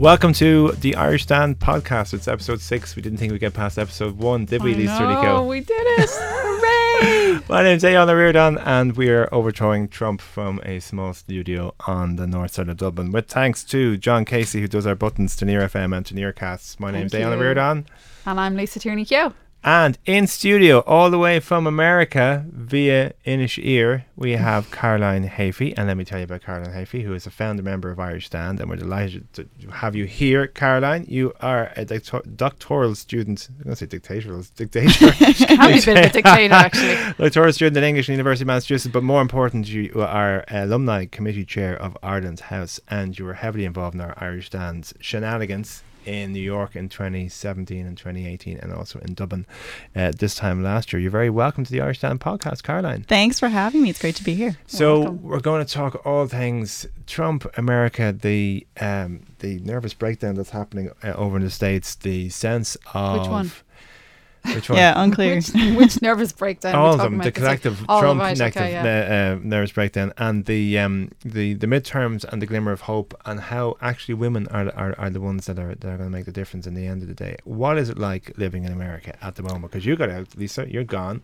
Welcome to the Irish Stand podcast. It's episode six. We didn't think we'd get past episode one, did we, Lisa Tierney Keogh? we did it! Hooray! My name's Aodhán Reardon, and we are overthrowing Trump from a small studio on the north side of Dublin. With thanks to John Casey, who does our buttons to Near FM and to Nearcasts. My name's Aodhán. Reardon. And I'm Lisa Tierney Keogh. And in studio, all the way from America via Inisheer, we have Caroline Hafey. And let me tell you about Caroline Hafey, who is a founder member of Irish Stand. And we're delighted to have you here, Caroline. You are a doctor- doctoral student. I'm going to say dictatorial. Dictator. Can be a bit of a dictator, actually. doctoral student at English University of Massachusetts. But more important, you are alumni committee chair of Ireland's House. And you were heavily involved in our Irish Stand's shenanigans in New York in 2017 and 2018 and also in Dublin uh, this time last year. You're very welcome to the Irish Stand podcast, Caroline. Thanks for having me. It's great to be here. So Welcome. we're going to talk all things Trump, America, the um, the nervous breakdown that's happening uh, over in the states, the sense of Which one? Which one? Yeah, unclear. Which, which nervous breakdown all are of talking them, the about? Like- collective Trump right, collective okay, yeah. uh, uh, nervous breakdown, and the um, the the midterms and the glimmer of hope, and how actually women are are, are the ones that are that are going to make the difference in the end of the day. What is it like living in America at the moment? Because you got out, Lisa. You're gone.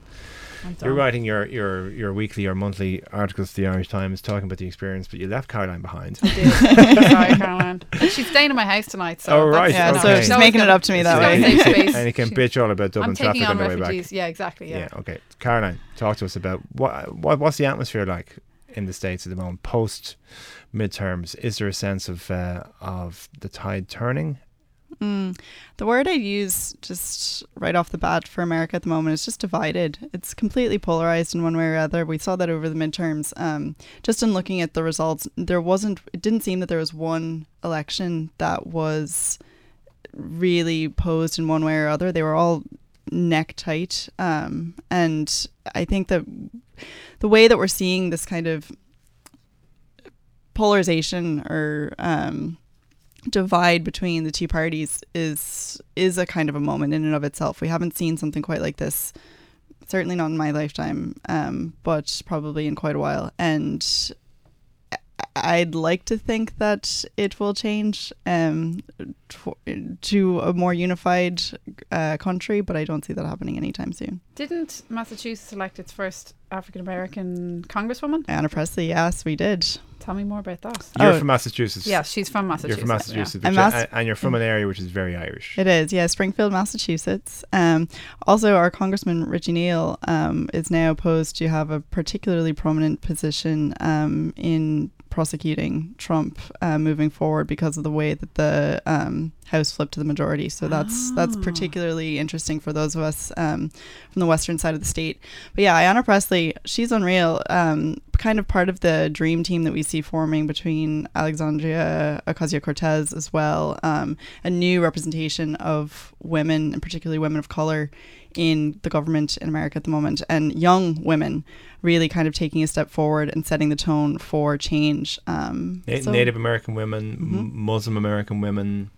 You're writing your, your, your weekly or monthly articles to the Irish Times talking about the experience, but you left Caroline behind. I did. Sorry, Caroline. She's staying in my house tonight. So Oh, right, yeah, no, so she's always making it gonna- up to me that way. gonna space. and you can She- bitch all about Dublin I'm traffic taking on on the way back. refugees. Yeah, exactly. Yeah. Yeah. okay. Caroline, talk to us about what, what what's the atmosphere like in the states at the moment post midterms. Is there a sense of uh, of the tide turning? Mm. The word I'd use just right off the bat for America at the moment is just divided. It's completely polarized in one way or other. We saw that over the midterms. Um, just in looking at the results, there wasn't, it didn't seem that there was one election that was really posed in one way or other. They were all neck tight. Um, and I think that the way that we're seeing this kind of polarization or um, divide between the two parties is is a kind of a moment in and of itself. We haven't seen something quite like this, certainly not in my lifetime, um, but probably in quite a while. And I'd like to think that it will change um, to, a more unified uh, country, but I don't see that happening anytime soon. Didn't Massachusetts elect its first African American congresswoman? Ayanna Presley, yes, we did. Tell me more about that. You're Oh. from Massachusetts. Yes, she's from Massachusetts. You're from Massachusetts, I'm which- Mass- and- and you're from an area which is very Irish. It is, yeah, Springfield, Massachusetts. Um, also, our Congressman Richie Neal um, is now posed to have a particularly prominent position um, in prosecuting Trump uh, moving forward because of the way that the um, House flipped to the majority. So that's that's Ah. particularly interesting for those of us um, from the western side of the state. But yeah, Ayanna Presley, she's unreal. Um, kind of part of the dream team that we see forming between Alexandria Ocasio Cortez as well. Um, a new representation of women, and particularly women of color, in the government in America at the moment, and young women really kind of taking a step forward and setting the tone for change. Um, Na- so- Native American women, m- Mhm. Muslim American women,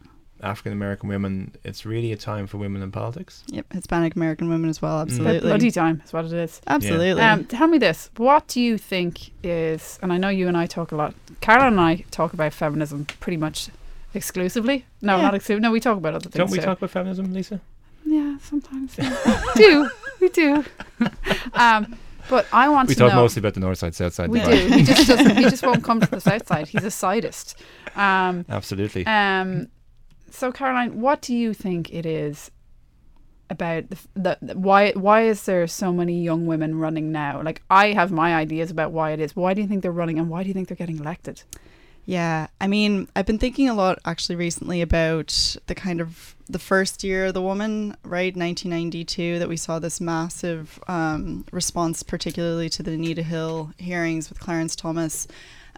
African American women. It's really a time for women in politics. Yep, Hispanic American women as well. Mm. Absolutely, Bloody time is what it is. absolutely. Um, tell me this: What do you think is? And I know you and I talk a lot. Caroline and I talk about feminism pretty much exclusively. No, Yeah. not exclusively. No, we talk about other things. Don't we too. talk about feminism, Lisa? Yeah, sometimes yeah. we do. We do. um, but I want We to We talk know. mostly about the north side, south side. we divide. do. He just doesn't. He just won't come to the south side. He's a sidist. Um, Absolutely. um, so Caroline, what do you think it is about the, the, why why is there so many young women running now? Like I have my ideas about why it is. Why do you think they're running, and why do you think they're getting elected? Yeah, I mean, I've been thinking a lot actually recently about the kind of the first year of the woman, right, 1992, that we saw this massive um, response, particularly to the Anita Hill hearings with Clarence Thomas.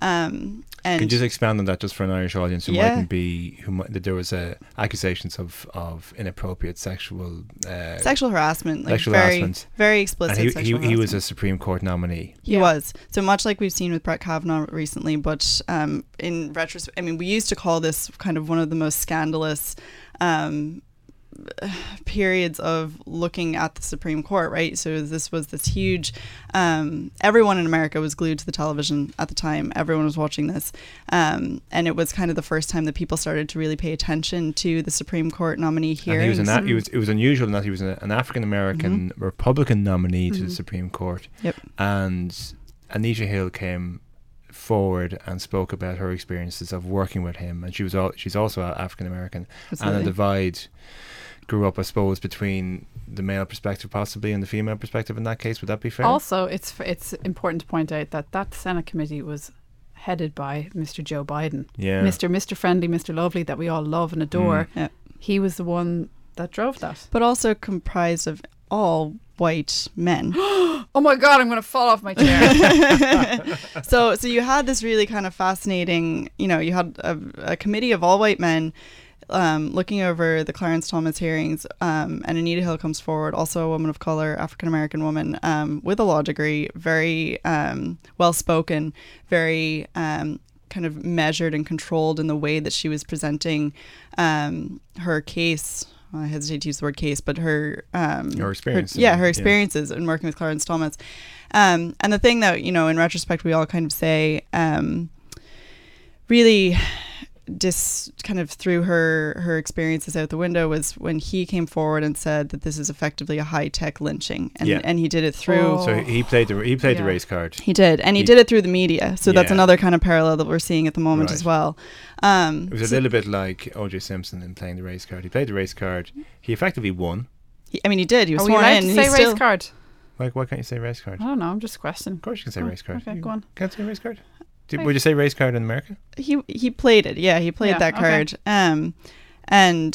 Um, and Can you just expand on that just for an Irish audience who Yeah. mightn't be who might, that there was uh, accusations of, of inappropriate sexual uh, sexual harassment, like sexual very, harassment. very and explicit. he, sexual he, he was a. Supreme Court nominee. He Yeah. was. So much like we've seen with Brett Kavanaugh recently, but um, in retrospect, I mean, we used to call this kind of one of the most scandalous um, periods of looking at the Supreme Court, right? So this was this huge. Um, everyone in America was glued to the television at the time. Everyone was watching this, um, and it was kind of the first time that people started to really pay attention to the Supreme Court nominee here. he was an, he was it was unusual in that he was an, an African American Republican nominee to the Mhm. Supreme Court. Yep. And Anita Hill came forward and spoke about her experiences of working with him, and she was all, she's also African American, and Absolutely. a divide grew up, I suppose, between the male perspective possibly and the female perspective. In that case, would that be fair? Also, it's it's important to point out that that Senate committee was headed by Mr. Joe Biden, yeah. Mr. Mr. Friendly, Mr. Lovely that we all love and adore. Mm. Yeah. He was the one that drove that. but also comprised of all white men. Oh my god, I'm going to fall off my chair. so so you had this really kind of fascinating you know you had a, a committee of all white men um, looking over the Clarence Thomas hearings, um, and Anita Hill comes forward, also a woman of color, African American woman um, with a law degree, very um, well spoken, very um, kind of measured and controlled in the way that she was presenting um, her case. I hesitate to use the word case, but her um, Her experience, yeah, yeah. her experiences in working with Clarence Thomas. Um, and the thing that you know, in retrospect, we all kind of say, um, really, dis kind of threw her her experiences out the window was when he came forward and said that this is effectively a high tech lynching, and Yeah. and he did it through. Oh. so he he played the he played the race card. He did, and he, He- did it through the media. So that's another kind of parallel that we're seeing at the moment Right. as well. Um, It was a little bit like O.J. Simpson in playing the race card. He played the race card. He effectively won. he- I mean, he did. He was Are we sworn allowed in. to say race still, card? Like, why can't you say race card? I don't know. I'm just questioning. Of course, you can say Oh, race card. okay, You go on. Can't say race card. Did, would you say race card in America? he he played it. Yeah, he played Yeah, that okay. card. Um, and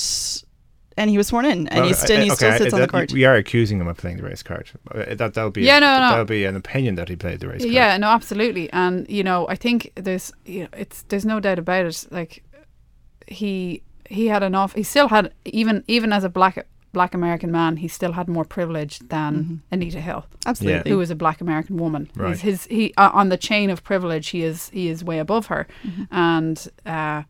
and he was sworn in, and Well, he's still, uh, he okay, still sits on the court. We are accusing him of playing the race card. Uh, That that would be Yeah, a, no, no. that would be an opinion that he played the race card. Yeah, no, absolutely. And you know, I think there's you know, it's there's no doubt about it. Like he he had enough. He still had even even as a black black American man, he still had more privilege than Mhm. Anita Hill, Absolutely. who is a black American woman. Right. His, his he uh, on the chain of privilege, he is he is way above her, Mhm. and uh,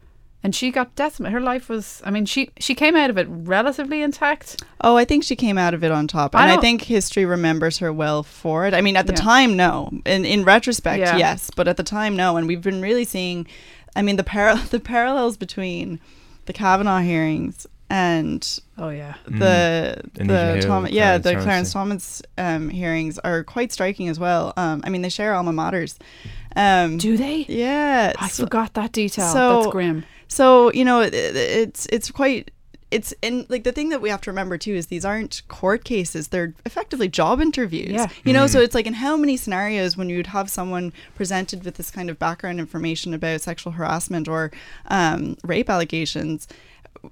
and she got decimated. Her life was. I mean, she she came out of it relatively intact. Oh, I think she came out of it on top, and I, don't- think history remembers her well for it. I mean, at the Yeah. time, no. In in retrospect, Yeah. yes, but at the time, no. And we've been really seeing, I mean, the par- the parallels between the Kavanaugh hearings and Oh yeah. Mm. the Anita the Tom- yeah Clarence the Thomas, Clarence. Thomas um, hearings are quite striking as well. Um, I mean, they share alma maters. Um, Do they? yeah, I so- forgot that detail. so- That's grim. So you know, it, it's it's quite it's and like the thing that we have to remember too is these aren't court cases; they're effectively job interviews. Yeah. You know, so Mhm. it's like in how many scenarios when you'd have someone presented with this kind of background information about sexual harassment or um, rape allegations.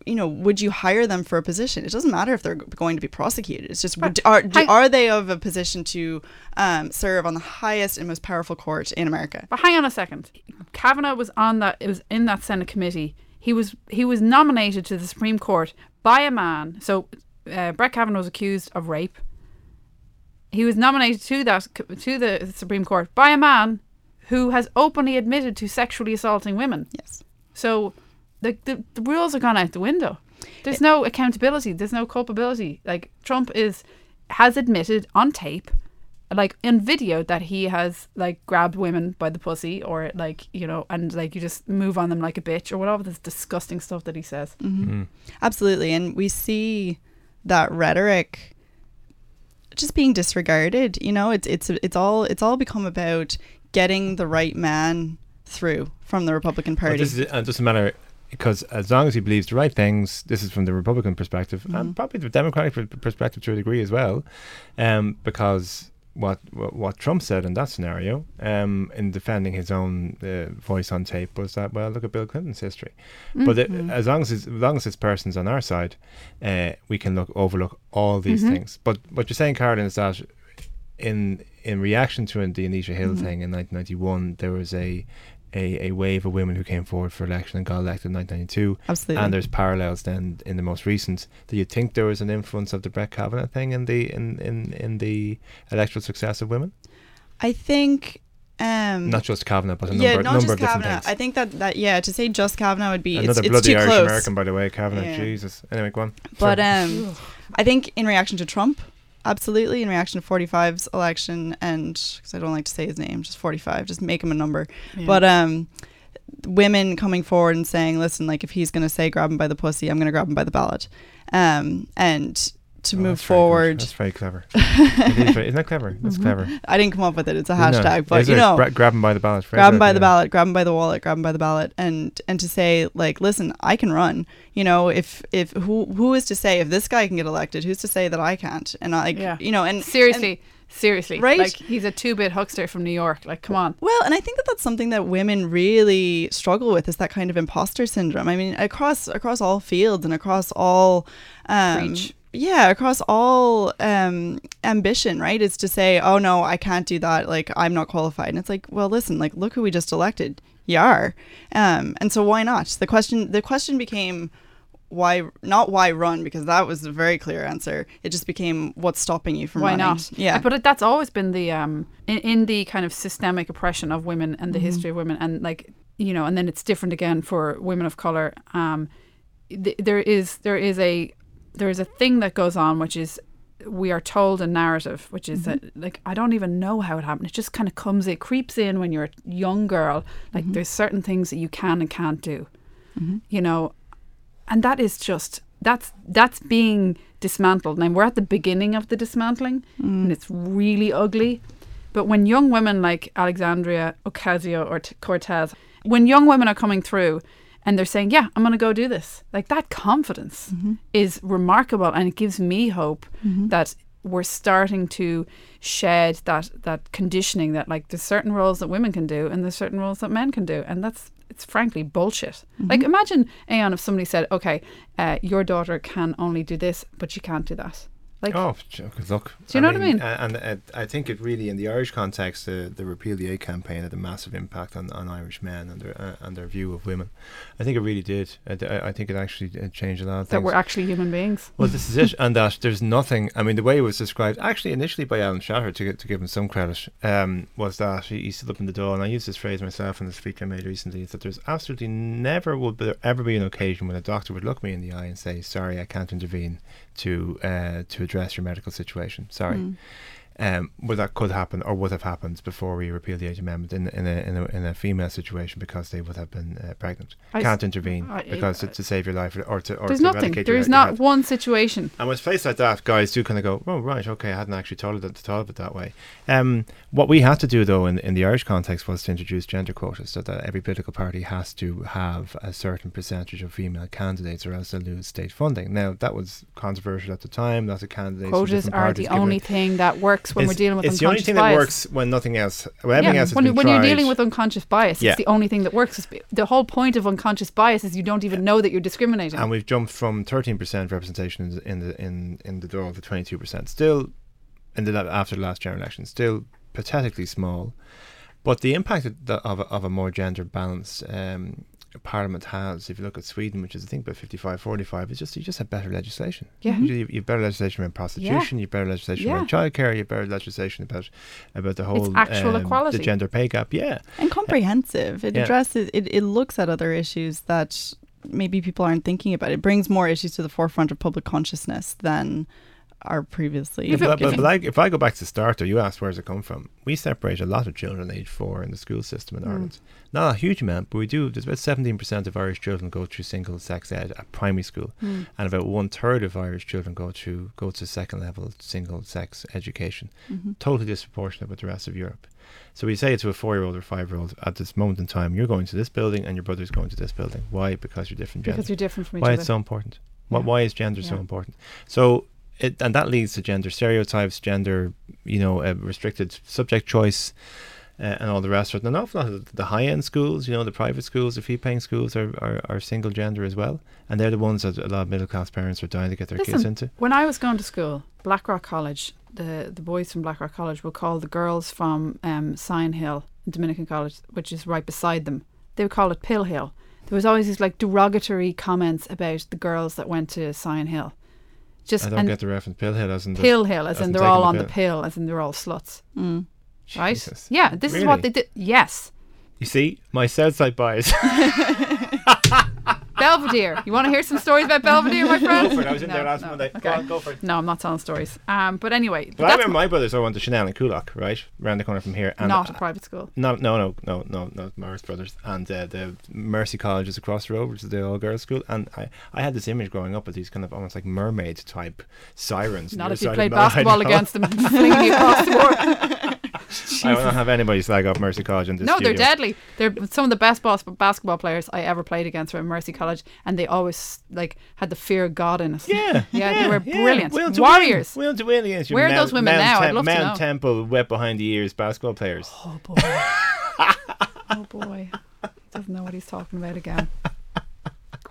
You know, would you hire them for a position? It doesn't matter if they're going to be prosecuted. It's just would, are do, are they of a position to um, serve on the highest and most powerful court in America? But hang on a second. Kavanaugh was on that. It was in that Senate committee. He was he was nominated to the Supreme Court by a man. So uh, Brett Kavanaugh was accused of rape. He was nominated to that to the Supreme Court by a man who has openly admitted to sexually assaulting women. Yes. So the the, the rules have gone out the window. There's no accountability. There's no culpability. Like Trump is has admitted on tape, like in video, that he has like grabbed women by the pussy or like you know, and like you just move on them like a bitch or whatever this disgusting stuff that he says. Mm. Absolutely. And we see that rhetoric just being disregarded. You know, it's it's it's all it's all become about getting the right man through from the Republican Party. this is, uh, it doesn't matter because as long as he believes the right things, this is from the Republican perspective Mhm. and probably the Democratic per- perspective to a degree as well, um, because what, what what Trump said in that scenario, um, in defending his own uh, voice on tape, was that well, look at Bill Clinton's history. But it, Mhm. as long as as long as this person's on our side, uh, we can look overlook all these Mhm. things. But what you're saying, Caroline, is that in in reaction to the Anita Hill Mhm. thing in 1991, there was a, a a wave of women who came forward for election and got elected in 1992. Absolutely. And there's parallels then in the most recent. Do you think there was an influence of the Brett Kavanaugh thing in the in in, in the electoral success of women? I think Um, Not just Kavanagh, but a number, yeah, not number just of different Kavanagh. things. I think that that yeah, to say just Kavanagh would be Another it's, it's bloody too Irish close. American, by the way, Kavanaugh, Yeah. Jesus. Anyway, go on. But Sorry. um, I think in reaction to Trump, absolutely in reaction to 45's election, and because I don't like to say his name, just 45, just make him a number. Yeah. But um, women coming forward and saying, "Listen, like if he's going to say grab him by the pussy, I'm going to grab him by the ballot," um, and to Oh, move that's very forward. That's very clever. It is very- Isn't that clever? That's clever. I didn't come up with it; it's a No, hashtag, but you know. Gra- grab him by the ballot. Grab him good, by the ballot, grab him by the wallet, grab him by the ballot, and and to say like, listen, I can run. You know, if if who who is to say if this guy can get elected, who's to say that I can't? And I, like, Yeah. you know, and seriously, seriously, Right? Like he's a two-bit huckster from New York. Like, come on. Well, and I think that that's something that women really struggle with is that kind of imposter syndrome. I mean, across across all fields and across all, um, Preach. Yeah, across all um, ambition, right? Is to say, oh no, I can't do that. Like I'm not qualified. And it's like, well, listen, like look who we just elected. You are, um, and so why not? The question the question became why not why run because that was a very clear answer. It just became what's stopping you from Why running. not? Yeah, But it, that's always been the um in, in the kind of systemic oppression of women and the Mm-hmm. history of women and like you know and then it's different again for women of color. Um, th- there is there is a there is a thing that goes on which is we are told a narrative which is that mm-hmm. like I don't even know how it happened. It just kind of comes it creeps in when you're a young girl. Like mm-hmm. there's certain things that you can and can't do. Mm-hmm. You know, and that is just that's that's being dismantled and we're at the beginning of the dismantling and mm. it's really ugly but when young women like alexandria ocasio or T- cortez when young women are coming through and they're saying yeah i'm going to go do this like that confidence mm-hmm. is remarkable and it gives me hope mm-hmm. that we're starting to shed that that conditioning that like there's certain roles that women can do and there's certain roles that men can do and that's it's frankly bullshit. Mm-hmm. Like imagine Aodhán if somebody said, "Okay, uh, your daughter can only do this, but she can't do that." Like, Oh, luck. Do you know what I mean? And, uh, I think it really, in the Irish context, uh, the Repeal the Eighth campaign had a massive impact on, on Irish men and their uh, and their view of women. I think it really did. I think it actually uh, changed a lot of that things. we're actually human beings. Well, this is it, and that there's nothing. I mean, the way it was described, actually, initially by Alan Shatter, to, to give him some credit, um, was that he, he stood up in the Dáil, and I used this phrase myself in the speech I made recently. Is that there's absolutely never would there ever be an occasion when a doctor would look me in the eye and say, "Sorry, I can't intervene to uh, to address your medical situation." Sorry. Mm. Um, well, that could happen or would have happened before we repealed the Eighth amendment in, in, a, in, a, in a female situation because they would have been uh, pregnant. I s- Can't intervene I- because to, to save your life or to or There's to nothing. eradicate your, is your not health. one situation. And when it's placed like that, guys do kind of go, oh, right, okay, I hadn't actually thought of it, thought of it that way. Um, what we had to do, though, in, in the Irish context was to introduce gender quotas so that every political party has to have a certain percentage of female candidates or else they'll lose state funding. Now, that was controversial at the time. Lots of candidates. Quotas are the only thing that works when we're It's- dealing with It's the only thing bias. that works when nothing else, when everything yeah, else when, when you're dealing with unconscious bias, Yeah. it's the only thing that works. It's- The whole point of unconscious bias is you don't even know that you're discriminating. and we've jumped from 13% representation in the in the in, the Dáil to 22%. Still, in the after the last general election, still pathetically small. But the impact of, the, of, a, of a more gender balanced um, parliament has, if you look at Sweden, which is I think about 55 45, is just you just have better legislation. Yeah. You, you have better legislation around prostitution. yeah. You have better legislation around childcare. You have better legislation about about the whole actual um, equality. the gender pay gap. Yeah, and comprehensive. It Yeah. addresses it, it looks at other issues that maybe people aren't thinking about. It brings more issues to the forefront of public consciousness than are previously. If but, but, if but like, if I go back to the starter, you asked where's it come from. We separate a lot of children age four in the school system in Mm. Ireland. Not a huge amount, but we do. There's about 17% of Irish children go through single sex ed at primary school, Mm. and about one third of Irish children go through go to second level single sex education. Mhm. Totally disproportionate with the rest of Europe. So we say to a four year old or five year old at this moment in time, you're going to this building and your brother's going to this building. Why? Because you're different gender because you're different from each why other. it's so important. Why, Yeah. why is gender so important? So it and that leads to gender stereotypes, gender, you know, uh, restricted subject choice, uh, and all the rest of it. And an awful lot of the high end schools, you know, the private schools, the fee paying schools are, are, are single gender as well, and they're the ones that a lot of middle class parents are dying to get their kids into. When I was going to school, Blackrock College, the the boys from Blackrock College would call the girls from um, Sion Hill, Dominican College, which is right beside them, they would call it Pill Hill. There was always these like derogatory comments about the girls that went to Sion Hill. Just I don't and get the reference. Pill Hill as in the- Pill Hill, as as in in they're all the on the pill. pill, as in they're all sluts. Mm. right? Yeah, this is what they did. Yes, You see, my Southside bias. Belvedere. You want to hear some stories about Belvedere, my friend? go for it. I was in No, there last no. Monday. Okay. Go on, go for it. No, I'm not telling stories. Um, but anyway, But I remember my brothers all went to Chanel and Coolock, right, around the corner from here. And not a private school. No, no, no, no, no, no, Marist Brothers. And uh, the Mercy College is across the road, which is the all girls school. And I, I had this image growing up of these kind of almost like mermaid type sirens. Not if you played side of Mile High basketball against them, flinging you across the board. I will not have anybody slag off Mercy College in this No, they're deadly. They're some of the best bas- basketball players I ever played against were at Mercy College, and they always like had the fear of God in us. Yeah, Yeah, they were brilliant. We'll Warriors. Win. We'll to win against you. Where are those women Mount now? I'd Tem- love to Mount know. Temple, wet behind the ears basketball players. Oh boy. oh boy. Doesn't know what he's talking about again.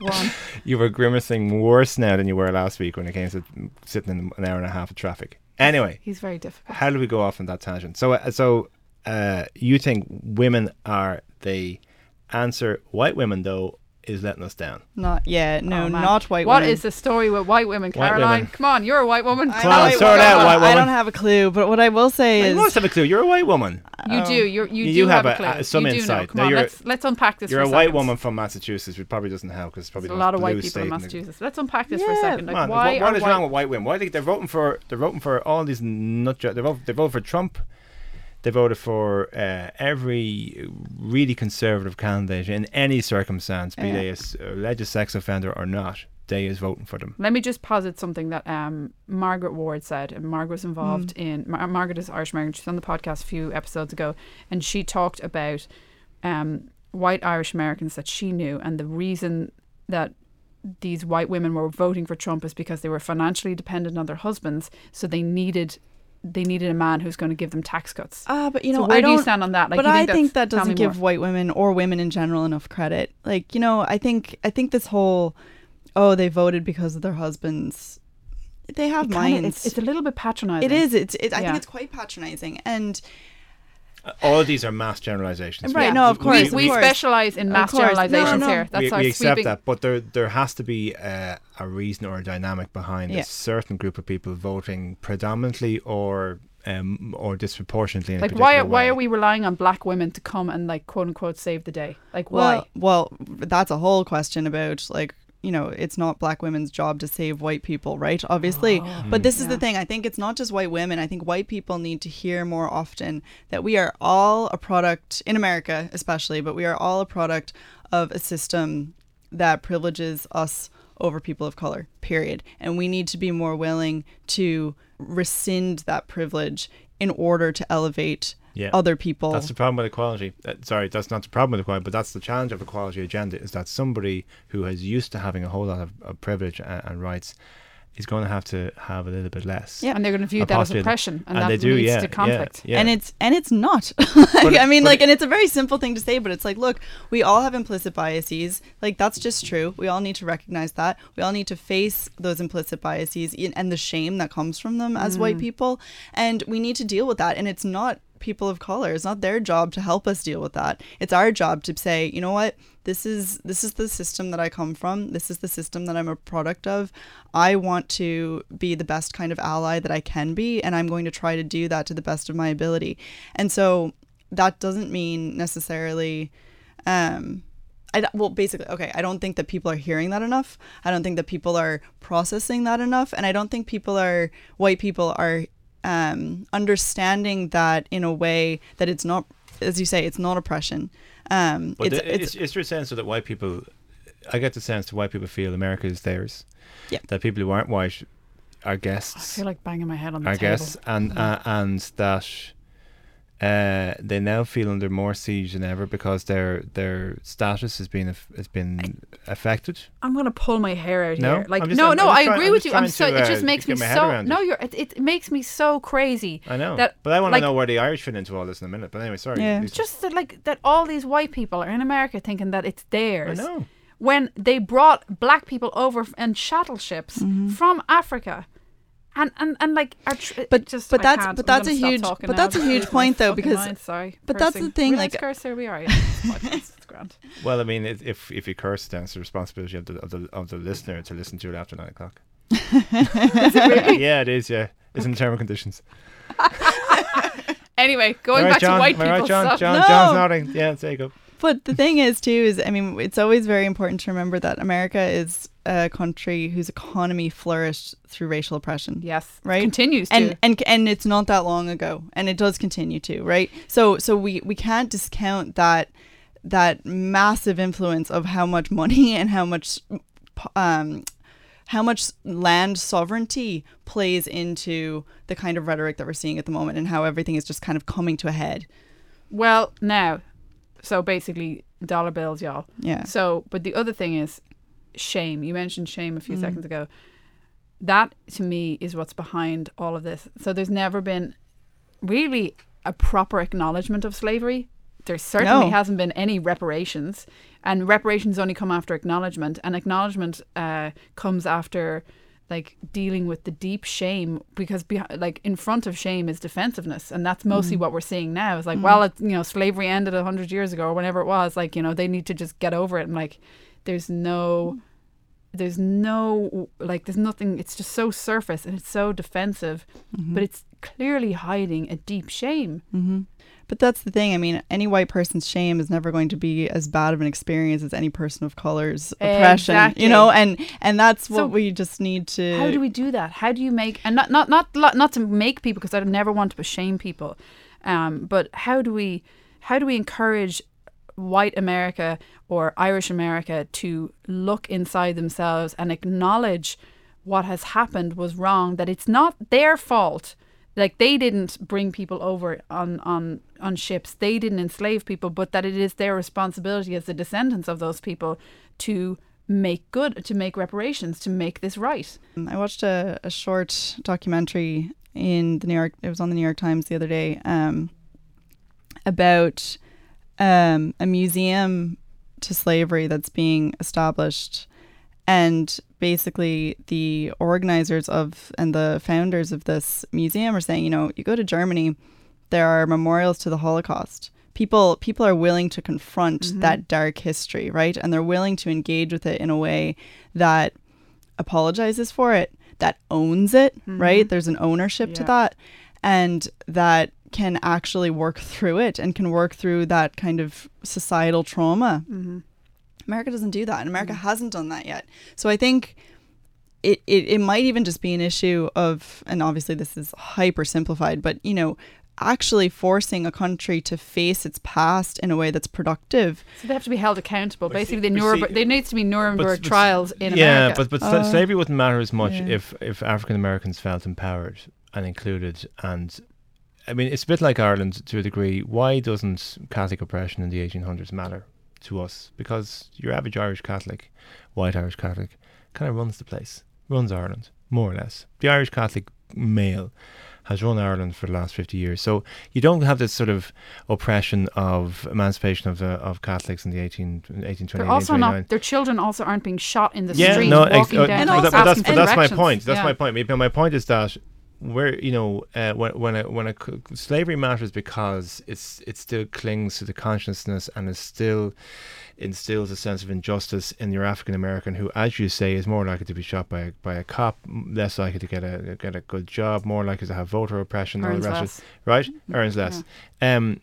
Go on. You were grimacing worse now than you were last week when it came to sitting in an hour and a half of traffic. Anyway, He's very difficult. how do we go off on that tangent? So, uh, so uh, you think women are the answer? White women, though, is letting us down. Not yeah, no, Oh, not white What women. is the story with white women, White Caroline? women. Come on, you're a white woman. I Come on, sort out, white I don't have a clue, but what I will say You is must have a clue. You're a white woman. You Oh. do. You're, you, You do do have have, a- a clue. uh, some you do know. insight. Come Now on, let's let's unpack this. You're a for white woman from Massachusetts, which probably doesn't help because probably There's a lot of white people state in the- Massachusetts. Let's unpack this for a second. Like, Come on, why what, what are is white wrong with white women? Why think they're voting for? They're voting for all these nut. jo- They vote. They voted for Trump. They voted for uh, every really conservative candidate in any circumstance, be Yeah. they a s- alleged sex offender or not. They is voting for them. Let me just posit something that um, Margaret Ward said. And Margaret was involved in. Mar- Margaret is Irish American. She's on the podcast a few episodes ago, and she talked about um, white Irish Americans that she knew, and the reason that these white women were voting for Trump is because they were financially dependent on their husbands, so they needed they needed a man who's going to give them tax cuts. Ah, but you so know, where I do don't. you stand on that? Like, but you I think that doesn't give more. white women or women in general enough credit. Like, you know, I think I think this whole oh, they voted because of their husbands. They have It kinda- minds. it's, it's a little bit patronizing. it is. It's. It, I Yeah. think it's quite patronizing. And Uh, All of these are mass generalizations. Right, Yeah. no, of course, We, of course. specialize in mass course. No, generalizations no. here. That's we, our we accept sweeping. that, but there there has to be a, a reason or a dynamic behind Yeah. a certain group of people voting predominantly or um, or disproportionately. In a Like why particular why are we relying on black women to come and like quote unquote save the day? Like why? well, well, that's a whole question about like you know, it's not black women's job to save white people, right? Obviously. Oh, But this is the thing. I think it's not just white women. I think white people need to hear more often that we are all a product, in America especially, but we are all a product of a system that privileges us over people of color, period. And we need to be more willing to rescind that privilege in order to elevate Yeah. other people. That's the problem with equality. Uh, sorry, that's not the problem with equality, but that's the challenge of equality agenda is that somebody who is used to having a whole lot of, of privilege and, and rights is going to have to have a little bit less. Yeah. and they're going to view that as oppression, and, and that they do, leads yeah, to conflict. yeah. and it's and it's not But it- i mean like it- and it's a very simple thing to say but it's like look we all have implicit biases like that's just true we all need to recognize that we all need to face those implicit biases in- and the shame that comes from them as white people and we need to deal with that and it's not people of color. It's not their job to help us deal with that. It's our job to say you know what? This is this is the system that i come from. This is the system that i'm a product of. I want to be the best kind of ally that i can be and i'm going to try to do that to the best of my ability. And so that doesn't mean necessarily um I, well basically okay i don't think that people are hearing that enough. I don't think that people are processing that enough. And i don't think people are white people are um understanding that in a way that it's not as you say it's not oppression um But it's, the- it's it's, it's your sense that white people, I get the sense that white people feel America is theirs. Yeah. That people who aren't white are guests. I feel like banging my head on the are table. guests, and uh, and that uh, they now feel under more siege than ever because their their status has been has been affected. I'm gonna pull my hair out No? here. Like just- no, I'm- no, I'm just I trying- agree I'm with you. I'm so. to, it uh, just makes me so. No, you're. It, it makes me so crazy. I know, That, but I want to like- know where the Irish fit into all this in a minute. But anyway, sorry. Yeah. these- Just that, like that, all these white people are in America thinking that it's theirs. I theirs. know. When they brought black people over f- in chattel ships Mm-hmm. from Africa, and and and like, are tr- But- just, but I that's- can't. but I'm that's a huge- but now. that's a huge point, though, because- mind. sorry, but that's the thing, We like- let's curse here we are. Yeah, it's grand. Well, I mean, if if you curse, then it's the responsibility of the of the of the listener to listen to it after nine o'clock. yeah, it is. Yeah, it's in the term and conditions. Anyway, going All right, back John, to white people right, John, stuff. John, No. John's nodding. Yeah, there you go. But the thing is, too, is I mean, it's always very important to remember that America is a country whose economy flourished through racial oppression. Yes, Right? Continues to. and and and it's not that long ago and it does continue to right so so we we can't discount that that massive influence of how much money and how much um how much land sovereignty plays into the kind of rhetoric that we're seeing at the moment and how everything is just kind of coming to a head well, now, so basically dollar bills, y'all. yeah So, but the other thing is shame. You mentioned shame a few Mm. seconds ago. That to me is what's behind all of this. So there's never been really a proper acknowledgement of slavery. There certainly No. hasn't been any reparations, and reparations only come after acknowledgement, and acknowledgement uh, comes after like dealing with the deep shame because like in front of shame is defensiveness and that's mostly mm. what we're seeing now is like mm. well it, you know slavery ended a hundred years ago or whenever it was like you know they need to just get over it and like there's no there's no like there's nothing it's just so surface and it's so defensive mm-hmm. but it's clearly hiding a deep shame. Hmm But that's the thing. I mean, any white person's shame is never going to be as bad of an experience as any person of color's oppression. Exactly. You know, and and that's what So we just need to. how do we do that how do you make and not not not not, not to make people because i never want to shame people um but how do we how do we encourage white america or irish america to look inside themselves and acknowledge what has happened was wrong that it's not their fault like they didn't bring people over on on on ships they didn't enslave people but that it is their responsibility as the descendants of those people to make good to make reparations to make this right I watched a, a short documentary in the New York. It was on the New York Times the other day. Um, about um, a museum to slavery that's being established, and basically the organizers of and the founders of this museum are saying, you know, you go to Germany, there are memorials to the Holocaust. People people are willing to confront mm-hmm. that dark history, right? And they're willing to engage with it in a way that apologizes for it, that owns it, mm-hmm. right? There's an ownership to that, and that can actually work through it and can work through that kind of societal trauma. Mm-hmm. America doesn't do that, and America hasn't done that yet. So I think it, it, it might even just be an issue of, and obviously this is hyper simplified, but you know, actually forcing a country to face its past in a way that's productive. So they have to be held accountable. But Basically, see- the Nuremberg, see- there needs to be Nuremberg but- trials in yeah, America. Yeah, but but Uh, slavery wouldn't matter as much yeah. if if African Americans felt empowered and included. And I mean, it's a bit like Ireland to a degree. Why doesn't Catholic oppression in the 1800s matter to us? Because your average Irish Catholic, white Irish Catholic, kind of runs the place, runs Ireland more or less. The Irish Catholic male has run Ireland for the last 50 years. So you don't have this sort of oppression of emancipation of the of Catholics in the 18, 1820, They're also not. Their children also aren't being shot in the Yeah, street no, walking uh, down. And also that- but that's asking but that's my point. That's Yeah. my point. My point is that where you know uh, when when a, when a slavery matters because it's it still clings to the consciousness and it still instills a sense of injustice in your African American who, as you say, is more likely to be shot by a, by a cop, less likely to get a get a good job, more likely to have voter oppression, all the rest right? Earns less. Um,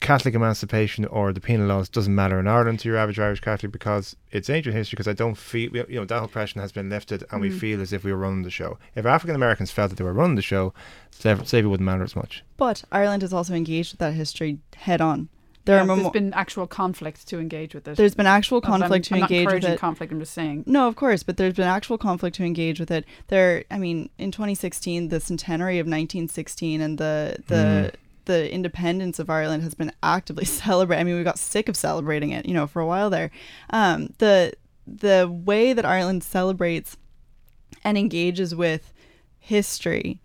Catholic emancipation or the penal laws doesn't matter in Ireland to your average Irish Catholic because it's ancient history. Because I don't feel you know that oppression has been lifted, and we Mm. feel as if we were running the show. If African Americans felt that they were running the show, slavery, slavery wouldn't matter as much. But Ireland has also engaged with that history head on. There Yeah, are there's memo- been actual conflict to engage with it. there's been actual I'm- conflict I'm to not engage with encouraging it. conflict. I'm just saying. No, of course, but there's been actual conflict to engage with it. There, I mean, in 2016, the centenary of 1916 and the the the independence of Ireland has been actively celebrated. I mean, we got sick of celebrating it, you know, for a while there. Um, the the way that Ireland celebrates and engages with history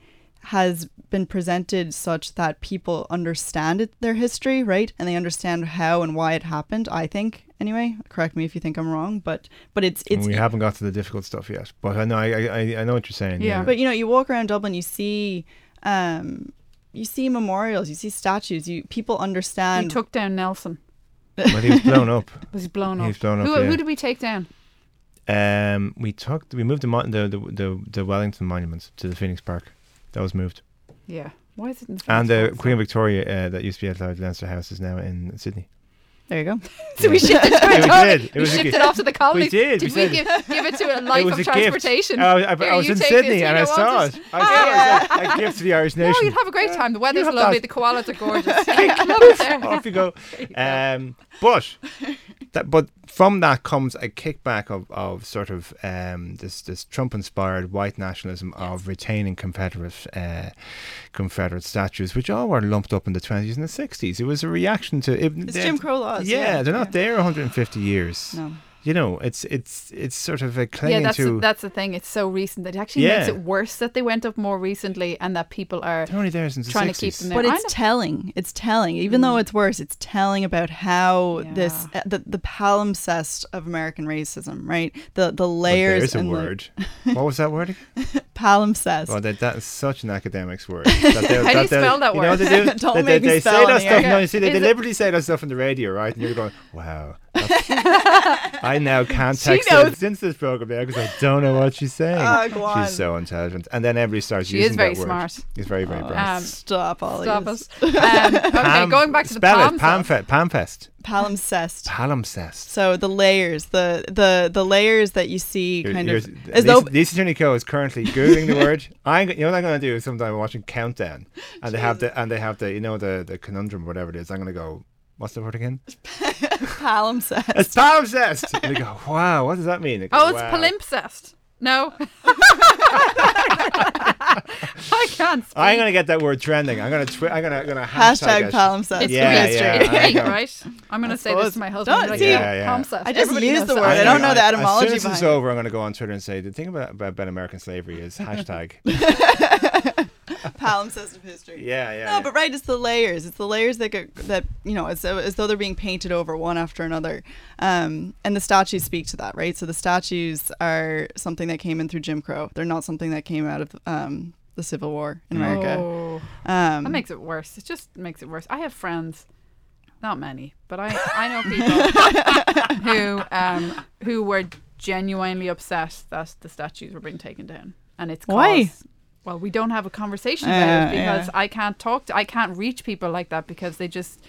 has been presented such that people understand it, their history, right? And they understand how and why it happened. I think, anyway. Correct me if you think I'm wrong, but but it's it's we haven't got to the difficult stuff yet. But I know I I, I- I know what you're saying. Yeah. But you know, you walk around Dublin, you see, um, you see memorials, you see statues. You people We understand. took down Nelson. but he was blown up. Was he blown He up? was blown up. who, yeah. who did we take down? Um, we took we moved the, mon- the the the the Wellington monument to the Phoenix Park. That was moved. Yeah. Why is it in And the uh, Queen Victoria uh, that used to be outside Leinster House is now in Sydney. There you go. So we shipped it to Yeah, we did. It We was shipped it off to the colony. We did. Did We we, said- give, give it to a it life was of a transportation? Oh, I, I, I was in Sydney this, and I saw it. it. I saw it. A gift to the Irish nation. No, nation. you'd have a great time. The weather's lovely. that. The koalas are gorgeous. I love it there. Off you go. There you go. Um, but that, but from that comes a kickback of, of sort of um, this this Trump inspired white nationalism of retaining Confederate uh, Confederate statues, which all were lumped up in the twenties and the sixties. It was a reaction to it, It's Jim Crow laws. Yeah, Yeah, they're not yeah. there 150 years. No. You know, it's it's it's sort of a yeah, clinging that's to. that's the thing. It's so recent that it actually Yeah. makes it worse that they went up more recently and that people are they're only there since trying the to keep them there. But it's telling. It's telling. Even though it's worse, it's telling about how this Yeah. uh, the the palimpsest of American racism, right? The the layers there's a and the- word. what was that word? palimpsest. Oh, that, that is such an academics word. That they- How do you spell that word? you know word? they do? Don't they, make they, me they spell say that stuff. air. No, you see, they Is it- deliberately say that stuff on the radio, right? And you're going, wow. That's- I now can't text her since this program there because I don't know what she's saying. Go on. She's so intelligent. And then everybody starts She using is very that word. smart. He's very, very Oh, bright. Um, stop all Stop these. us. Um, okay, Pam- going back to the spell palm it. Pam stuff. Fe- Pamfest. Palimpsest. Palimpsest. So the layers, the the the layers that you see, You're- kind you're- of as Lisa, though Lisa Tierney Keogh is currently googling the word. I'm, you know what I'm going to do? Is sometime I'm watching Countdown, and they have the and they have the you know the the conundrum or whatever it is. I'm going to go. What's the word again? palimpsest. It's palimpsest. and they go, wow, what does that mean? Go, Oh, it's wow. palimpsest. No. I can't speak. I'm going to get that word trending. I'm going to twi- I'm going to I'm going to Hashtag hashtag palimpsest. It's Yeah, great. yeah, It's I great, know. right? I'm going to say this suppose. to my husband. Don't like, see- Yeah, yeah. palimpsest. I just Everybody use the word. I I'm don't gonna- know the As etymology soon as behind it's it. over, I'm going to go on Twitter and say the thing about, about, about American slavery is hashtag. palimpsest of history. yeah, yeah. No, yeah. but right, it's the layers. It's the layers that get, that you know, as, as though they're being painted over one after another. Um, and the statues speak to that, right? So the statues are something that came in through Jim Crow. They're not something that came out of um, the Civil War in America. Oh, Um, that makes it worse. It just makes it worse. I have friends, not many, but I, I know people who um who were genuinely upset that the statues were being taken down, and it's Why? Well, we don't have a conversation about Uh, it because yeah. I can't talk to, I can't reach people like that because they just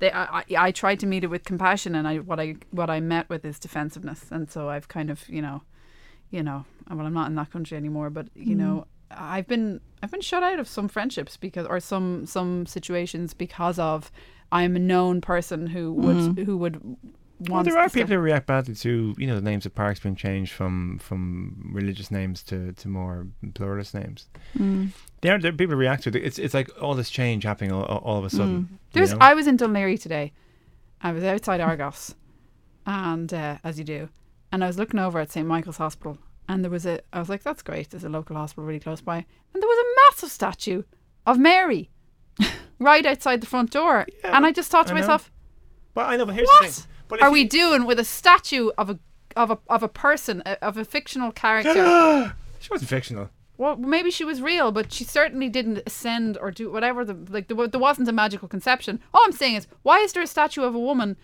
they I, I, I tried to meet it with compassion and I what I what I met with is defensiveness. And so I've kind of you know you know well I'm not in that country anymore but you know I've been I've been shut out of some friendships because or some some situations because of I'm a known person who would who would Well, there are people who react badly to you know the names of parks being changed from from religious names to, to more pluralist names. mm, There, are, there are people react to it. It's it's like all this change happening all, all of a sudden. you There's. know? I was in Dún Laoghaire today. I was outside Argos, and uh, as you do, and I was looking over at St Michael's Hospital, and there was a. I was like, "That's great." There's a local hospital really close by, and there was a massive statue of Mary, right outside the front door, Yeah, and I just thought to I know. myself, But I know, but here's "What the thing. But are we doing with a statue of a of a of a person a- of a fictional character?" she wasn't fictional. Well, maybe she was real, but she certainly didn't ascend or do whatever. The like, there, there wasn't a magical conception. All I'm saying is, why is there a statue of a woman,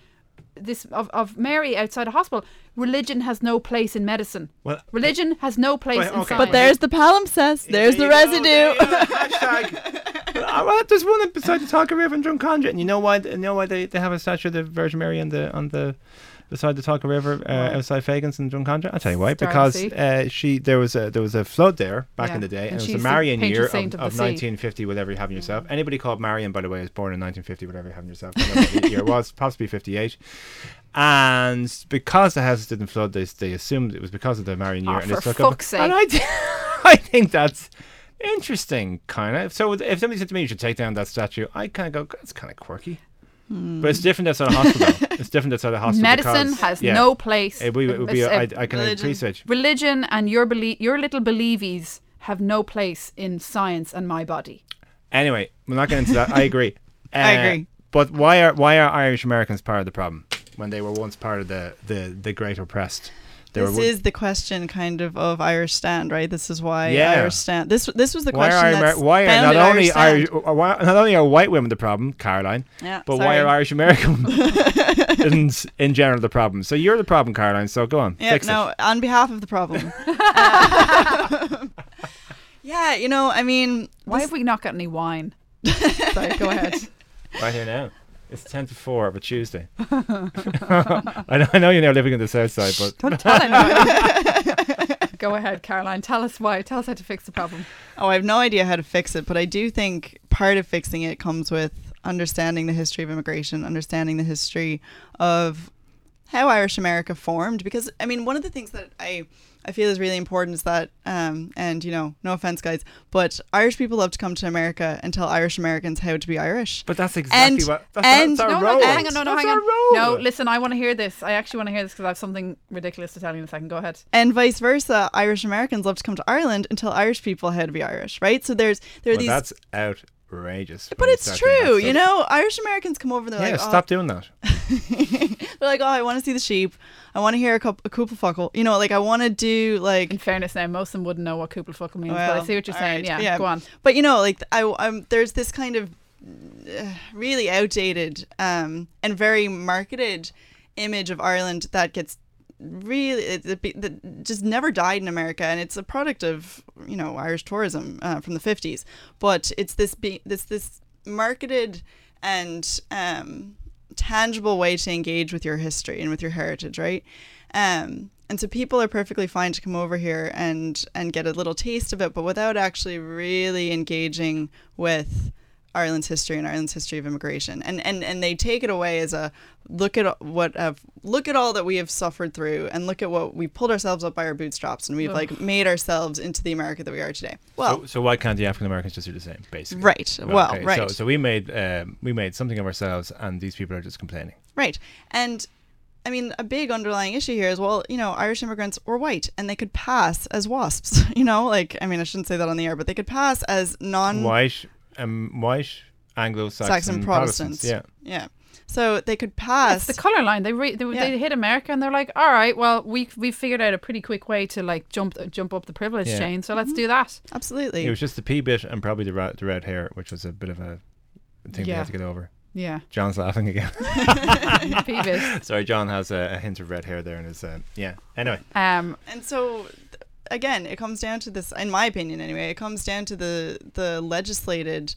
this of, of Mary outside a hospital? Religion has no place in medicine. Well, Religion has no place Well, in okay, science. but there's the palimpsest. There's the There you go, residue. go, Hashtag. well, well, there's one beside the Tolka River in Drumcondra, and you know why? You know why they, they have a statue of the Virgin Mary on the on the beside the Tolka River uh, outside Fagans in Drumcondra? I'll tell you why. Because uh, she there was a there was a flood there back Yeah, in the day, and and, it was the Marian year of, of of 1950, whatever you have in yourself. Anybody called Marian, by the way, was born in 1950, whatever you have in yourself. I don't know what the year it was, possibly 58. And because the houses didn't flood, they, they assumed it was because of the Marian year. Oh, and for stuck up. fuck's sake. And I, I think that's interesting, kind of. So if somebody said to me, you should take down that statue, I kind of go, that's kind of quirky. But it's different outside a hospital. it's different outside a hospital. medicine because- has yeah, no place. It would, it would be, It's a- I, I can religion. appreciate. religion and your belie- your little believies have no place in science and my body. Anyway, we're not getting into that. I agree. I Uh, agree. But why are why are Irish Americans part of the problem when they were once part of the the, the great oppressed? They This were, is the question, kind of, of Irish stand, right? This is why Yeah. Irish stand. This this was the why question are that's why are not only Irish Irish uh, why, not only are white women the problem, Caroline, Yeah, but sorry. why are Irish Americans in general the problem? So you're the problem, Caroline. So go on, Yeah, fix no, it. on behalf of the problem. Uh, yeah, you know, I mean, Why this- have we not got any wine? Sorry, go ahead. Right here now. It's 10 to 4 of a Tuesday. I, know, I know you're now living in the south side, but Don't tell anyone. go ahead, Caroline. Tell us why. Tell us how to fix the problem. Oh, I have no idea how to fix it, but I do think part of fixing it comes with understanding the history of immigration, understanding the history of how Irish America formed. Because I mean, one of the things that I I feel is really important is that, um, and you know, no offense, guys, but Irish people love to come to America and tell Irish Americans how to be Irish. but that's exactly And- what that's, and- that's our No, role. no, hang on, no, no, That's hang our on. role. No, listen, I want to hear this. I actually want to hear this because I have something ridiculous to tell you in a second. Go ahead. And vice versa, Irish Americans love to come to Ireland and tell Irish people how to be Irish, right? So there's there are Well, these that's outrageous. But it's start doing that true, you know. Irish Americans come over and they're Yeah, like, oh, stop doing that. they're like, oh, I want to see the sheep. I want to hear a, cup, a cúpla focal. You know, like I want to do like." In fairness, now most of them wouldn't know what Cúpla focal means, but I see what you're saying. right, Yeah, yeah. go on. But you know, like I, I'm there's this kind of uh, really outdated um, and very marketed image of Ireland that gets really it, it, just never died in America, and it's a product of you know Irish tourism uh, from the fifties. But it's this be this this marketed and um, tangible way to engage with your history and with your heritage, right? Um, and so people are perfectly fine to come over here and and get a little taste of it, but without actually really engaging with Ireland's history and Ireland's history of immigration. And and and they take it away as a look at what have look at all that we have suffered through and look at what we pulled ourselves up by our bootstraps and we've Ugh. like made ourselves into the America that we are today. Well, so, so why can't the African Americans just do the same, basically? right. Well, okay, right. So, so we made um, we made something of ourselves, and these people are just complaining. Right. And I mean, a big underlying issue here is well, you know, Irish immigrants were white and they could pass as WASPs, you know, like, I mean, I shouldn't say that on the air, but they could pass as non white, um, white Anglo-Saxon Saxon Protestants. Yeah. Yeah. So they could pass. It's the color line. They, re- they Yeah. they hit America and they're like, all right, well, we we figured out a pretty quick way to like jump jump up the privilege Yeah. chain, so let's do that. Absolutely. It was just the P bit and probably the red, the red hair, which was a bit of a thing we Yeah. had to get over. Yeah, John's laughing again. Peevish. Sorry, John has a, a hint of red hair there in his. Uh, yeah. Anyway, Um, And so, th- again, it comes down to this, in my opinion anyway, it comes down to the, the legislated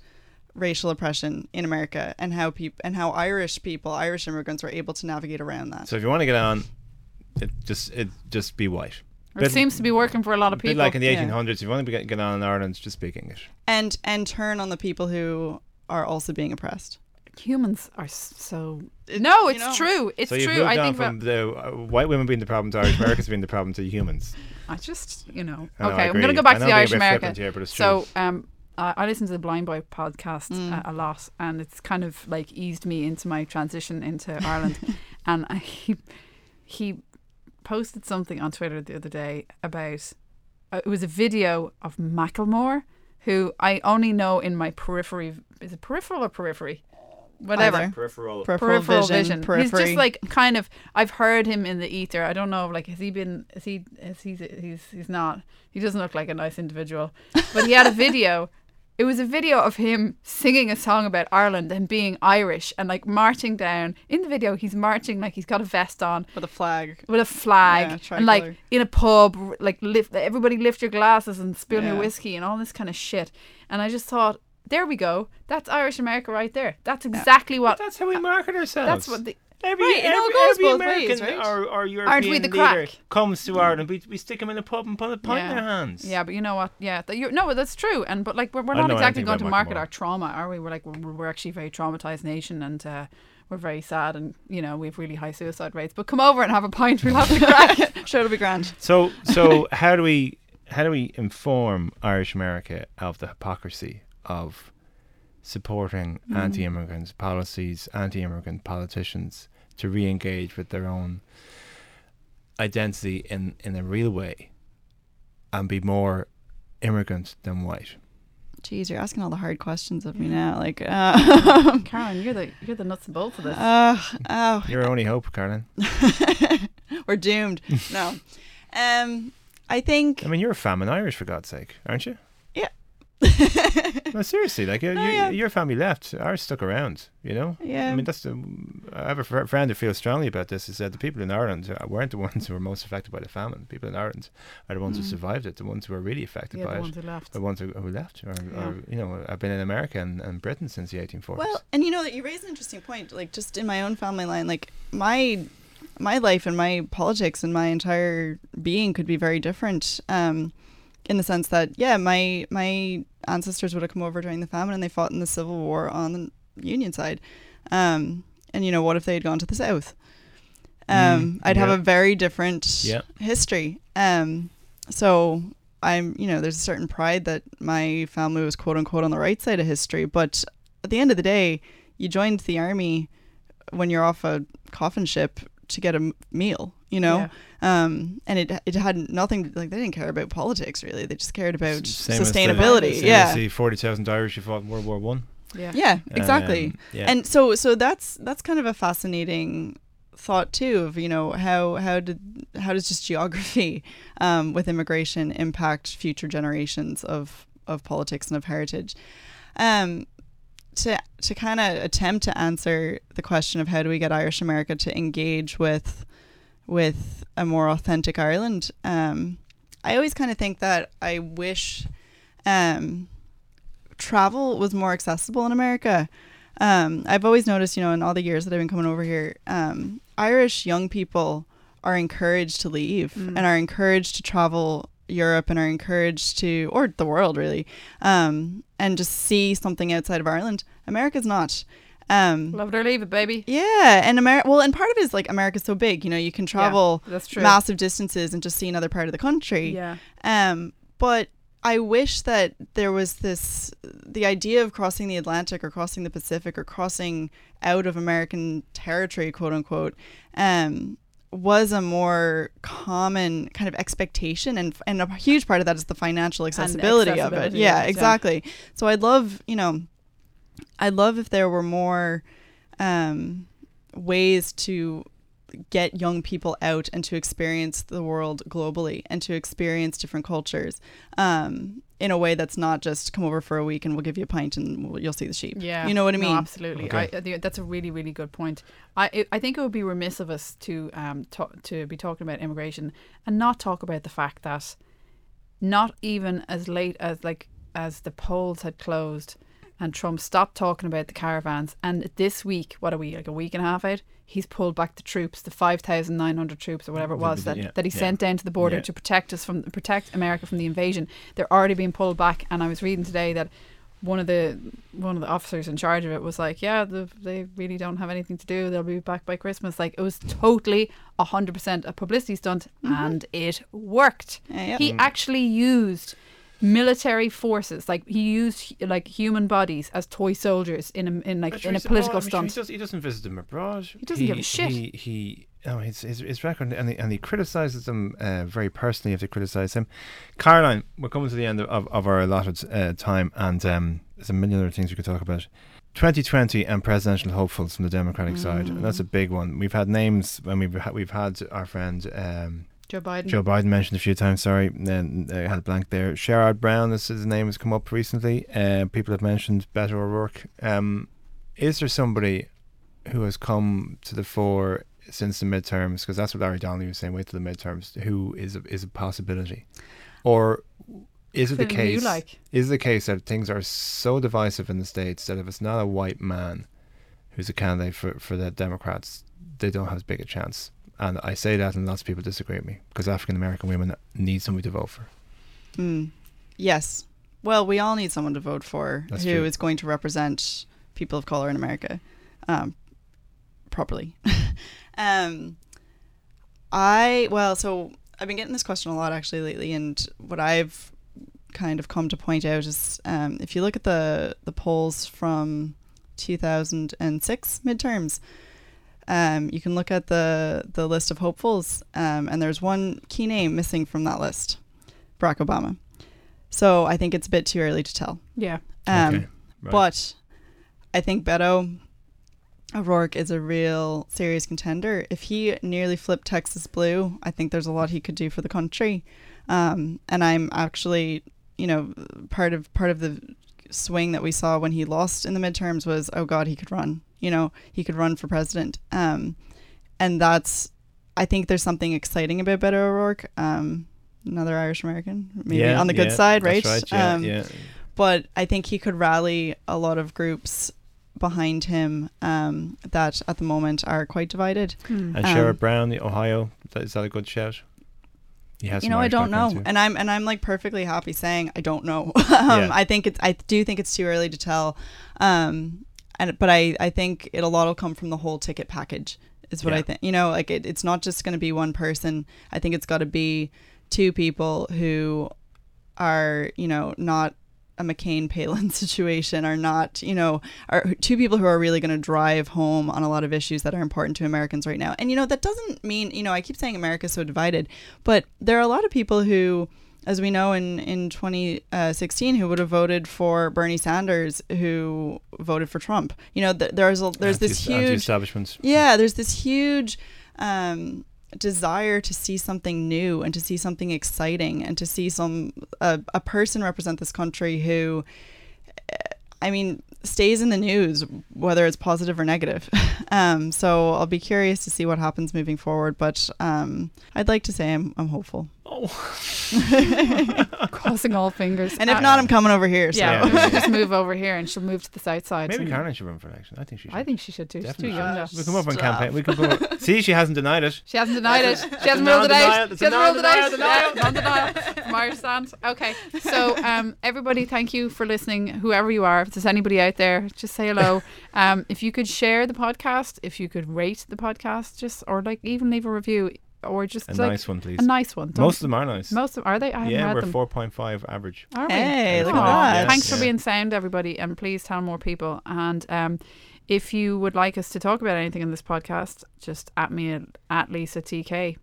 racial oppression in America and how peop- and how Irish people, Irish immigrants were able to navigate around that. so if you want to get on, it just it just be white. it Bit- seems to be working for a lot of people. like in the yeah. 1800s, if you want to be, get on in Ireland, just speak English. and and turn on the people who are also being oppressed. Humans are so. It- No, you it's know, true. It's so you've true. moved I on think from about, the uh, white women being the problem to Irish Americans being the problem to humans. I just, you know. Know, okay, I'm going to go back to the Irish being a bit America. flippant here, So, um, I, I listen to the Blind Boy podcast Mm. a, a lot, and it's kind of like eased me into my transition into Ireland. and I, he he posted something on Twitter the other day about uh, it was a video of Macklemore, who I only know in my periphery. Is it peripheral or periphery? Whatever. Either. Peripheral. Peripheral, Peripheral vision, vision. He's just like kind of. I've heard him in the ether. I don't know. Like, has he been? Is he? Is he's? He's. He's not. He doesn't look like a nice individual. But he had a video. It was a video of him singing a song about Ireland and being Irish and like marching down. In the video, he's marching like he's got a vest on with a flag. with a flag Yeah, and like in a pub, like lift everybody lift your glasses and spill your whiskey and all this kind of shit. And I just thought, there we go. That's Irish America right there. That's exactly what. That's how we market ourselves. That's what the. Every, Right, it all every, goes every both American ways, right? or, or European Aren't we the leader crack? comes to Ireland. We, we stick them in a pub and put a pint in their hands. Yeah, but you know what? Yeah, that you're, no, that's true. And but like we're, we're don't exactly going to market Michael our trauma, are we? We're like we're, we're actually a very traumatized nation, and uh, we're very sad, and you know we have really high suicide rates. But come over and have a pint. We'll have the crack. Sure, it'll be grand. So so how do we how do we inform Irish America of the hypocrisy of supporting Mm. anti-immigrant policies, anti-immigrant politicians to re-engage with their own identity in in a real way and be more immigrant than white? Jeez, you're asking all the hard questions of me now. Like, uh, Karen, you're the you're the nuts and bolts of this. uh, oh, Your only hope, Caroline. we're doomed. No. Um, I think I mean, you're a famine Irish for God's sake, aren't you? No, seriously, like Oh, you, yeah. your family left, ours stuck around. You know. yeah. I mean, that's the. I have a fr- friend who feels strongly about this. Is that the people in Ireland weren't the ones who were most affected by the famine. The People in Ireland are the ones who Mm. survived it. The ones who were really affected Yeah, by the it. ones who left. The ones who, who left, or, Yeah. or you know, I've been in America and, and Britain since the 1840s. Well, and you know that you raise an interesting point. Like just in my own family line, like my my life and my politics and my entire being could be very different. Um, in the sense that yeah, my my ancestors would have come over during the famine and they fought in the Civil War on the Union side. Um, and you know what if they had gone to the South? Um, Mm, I'd have a very different Yeah. history. Um, so I'm, you know, there's a certain pride that my family was quote unquote on the right side of history. But at the end of the day, you joined the army when you're off a coffin ship to get a meal, you know? Um, and it it had nothing, like, they didn't care about politics really. They just cared about Same as the- sustainability. same yeah. as the 40,000 Irish who fought in World War One. Yeah. yeah, exactly. Um, yeah. And so so that's that's kind of a fascinating thought too of you know how how did how does just geography um, with immigration impact future generations of of politics and of heritage um, to to kind of attempt to answer the question of how do we get Irish America to engage with with a more authentic Ireland um, I always kind of think that I wish um, travel was more accessible in America um, I've always noticed, you know, in all the years that I've been coming over here, um, Irish young people are encouraged to leave Mm. and are encouraged to travel Europe and are encouraged to, or the world really, um, and just see something outside of Ireland. America's not. Um, Love it or leave it, baby. yeah, and America. Well, and part of it is like America's so big. You know, you can travel That's true. massive distances and just see another part of the country. Yeah. Um, but I wish that there was this the idea of crossing the Atlantic or crossing the Pacific or crossing out of American territory, quote unquote, um, was a more common kind of expectation, and and a huge part of that is the financial accessibility, of it. accessibility, Yeah, yeah. exactly. So I'd love, you know, I'd love if there were more um, ways to get young people out and to experience the world globally and to experience different cultures um, in a way that's not just come over for a week and we'll give you a pint and we'll, you'll see the sheep. Yeah, You know what I No, mean? absolutely. Okay. I, I that's a really, really good point. I it, I think it would be remiss of us to um talk, to be talking about immigration and not talk about the fact that not even as late as like as the polls had closed and Trump stopped talking about the caravans and this week, what are we like a week and a half out? He's pulled back the troops, the five thousand nine hundred troops or whatever it was that, Yeah, that he yeah. sent down to the border Yeah. to protect us from protect America from the invasion. They're already being pulled back, and I was reading today that one of the one of the officers in charge of it was like, "Yeah, the, they really don't have anything to do. They'll be back by Christmas." Like it was totally hundred percent a publicity stunt, mm-hmm. and it worked. Yeah, yeah. He mm. actually used military forces, like he used like human bodies as toy soldiers in a in like But in a sure, political sure, stunt. He, does, he doesn't visit them abroad. He doesn't give a shit. He, he oh, his, his, his record, and he, and he criticizes them uh, very personally if they criticize him. Caroline, we're coming to the end of, of, of our allotted uh, time, and um, there's a million other things we could talk about. 2020 and presidential hopefuls from the Democratic side, and that's a Mm. big one. We've had names when we've ha- we've had our friend um, Joe Biden. Joe Biden mentioned a few times. Sorry, then I had a blank there. Sherrod Brown, this his name has come up recently. Uh, people have mentioned Beto O'Rourke. Um, is there somebody who has come to the fore since the midterms? Because that's what Larry Donnelly was saying. Wait till the midterms. Who is a, is a possibility, or is it the Who do you case? like? Is the case that things are so divisive in the states that if it's not a white man who's a candidate for for the Democrats, they don't have as big a chance? And I say that, and lots of people disagree with me because African American women need somebody to vote for. Mm. Yes. Well, we all need someone to vote for That's who is true. going to represent people of color in America um, properly. um, I, well, so I've been getting this question a lot actually lately, and what I've kind of come to point out is um, if you look at the, the polls from 2006 midterms, um, you can look at the, the list of hopefuls, um, and there's one key name missing from that list Barack Obama. So I think it's a bit too early to tell. Yeah. Um, okay, right. But I think Beto O'Rourke is a real serious contender. If he nearly flipped Texas blue, I think there's a lot he could do for the country. Um, and I'm actually you know, part of part of the swing that we saw when he lost in the midterms was, oh God, he could run. You know, he could run for president. Um, and that's, I think there's something exciting about Beto O'Rourke. Um, another Irish American, maybe Yeah, on the good yeah, side, right? That's right. Yeah, um, yeah. But I think he could rally a lot of groups behind him um, that at the moment are quite divided. Hmm. And Um, Sherrod Brown, the Ohio, that- is that a good shout? He you some know, I don't know, too. and I'm and I'm like perfectly happy saying I don't know. um, Yeah. I think it's I do think it's too early to tell, um, and but I I think it a lot will come from the whole ticket package is what I think. You know, like it, it's not just going to be one person. I think it's got to be two people who are you know not a McCain Palin situation are not, you know, are two people who are really going to drive home on a lot of issues that are important to Americans right now. And, you know, that doesn't mean, you know, I keep saying America's so divided, but there are a lot of people who, as we know in, in 2016, who would have voted for Bernie Sanders, who voted for Trump. You know, th- there's a, there's this huge anti-establishment. yeah, there's this huge um, desire to see something new and to see something exciting and to see some a, a person represent this country who, I mean, stays in the news whether it's positive or negative. Um, so I'll be curious to see what happens moving forward. But um, I'd like to say I'm I'm hopeful. Oh, Crossing all fingers. And if Uh, not, I'm coming over here. So. yeah, Yeah. we should just move over here and she'll move to the south side. maybe and- Caroline should run for election. I think she should. I think she should too. She's too young now. we come up on Stop. campaign. We can come up. See, she hasn't denied it. She hasn't denied it. She hasn't a ruled it non-denial. out. It's She hasn't ruled it out. non-denial, Yeah, non-denial. From Irish stand. Okay. So, um, everybody, thank you for listening. Whoever you are, if there's anybody out there, just say hello. Um, if you could share the podcast, if you could rate the podcast, just or like even leave a review or just A like nice one, please. a nice one. Don't- Most of them are nice. most of are they? I haven't yeah, read we're them. 4.5 average. Are we? Hey, look Aw, at that. Thanks for being sound, everybody, and please tell more people. And um, if you would like us to talk about anything in this podcast, just at me at, at Lisa TK.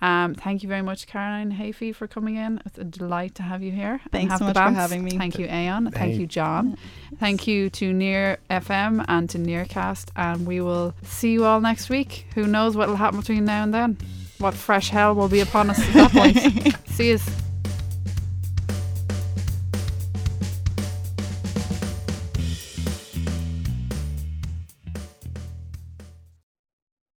Um, thank you very much, Caroline Hayfie, for coming in. It's a delight to have you here. and Thanks have so the much for having me. Thank you, Aodhán. Thank you, John. Thank you to Near FM and to Nearcast. And we will see you all next week. Who knows what will happen between now and then? What fresh hell will be upon us at that point? see you.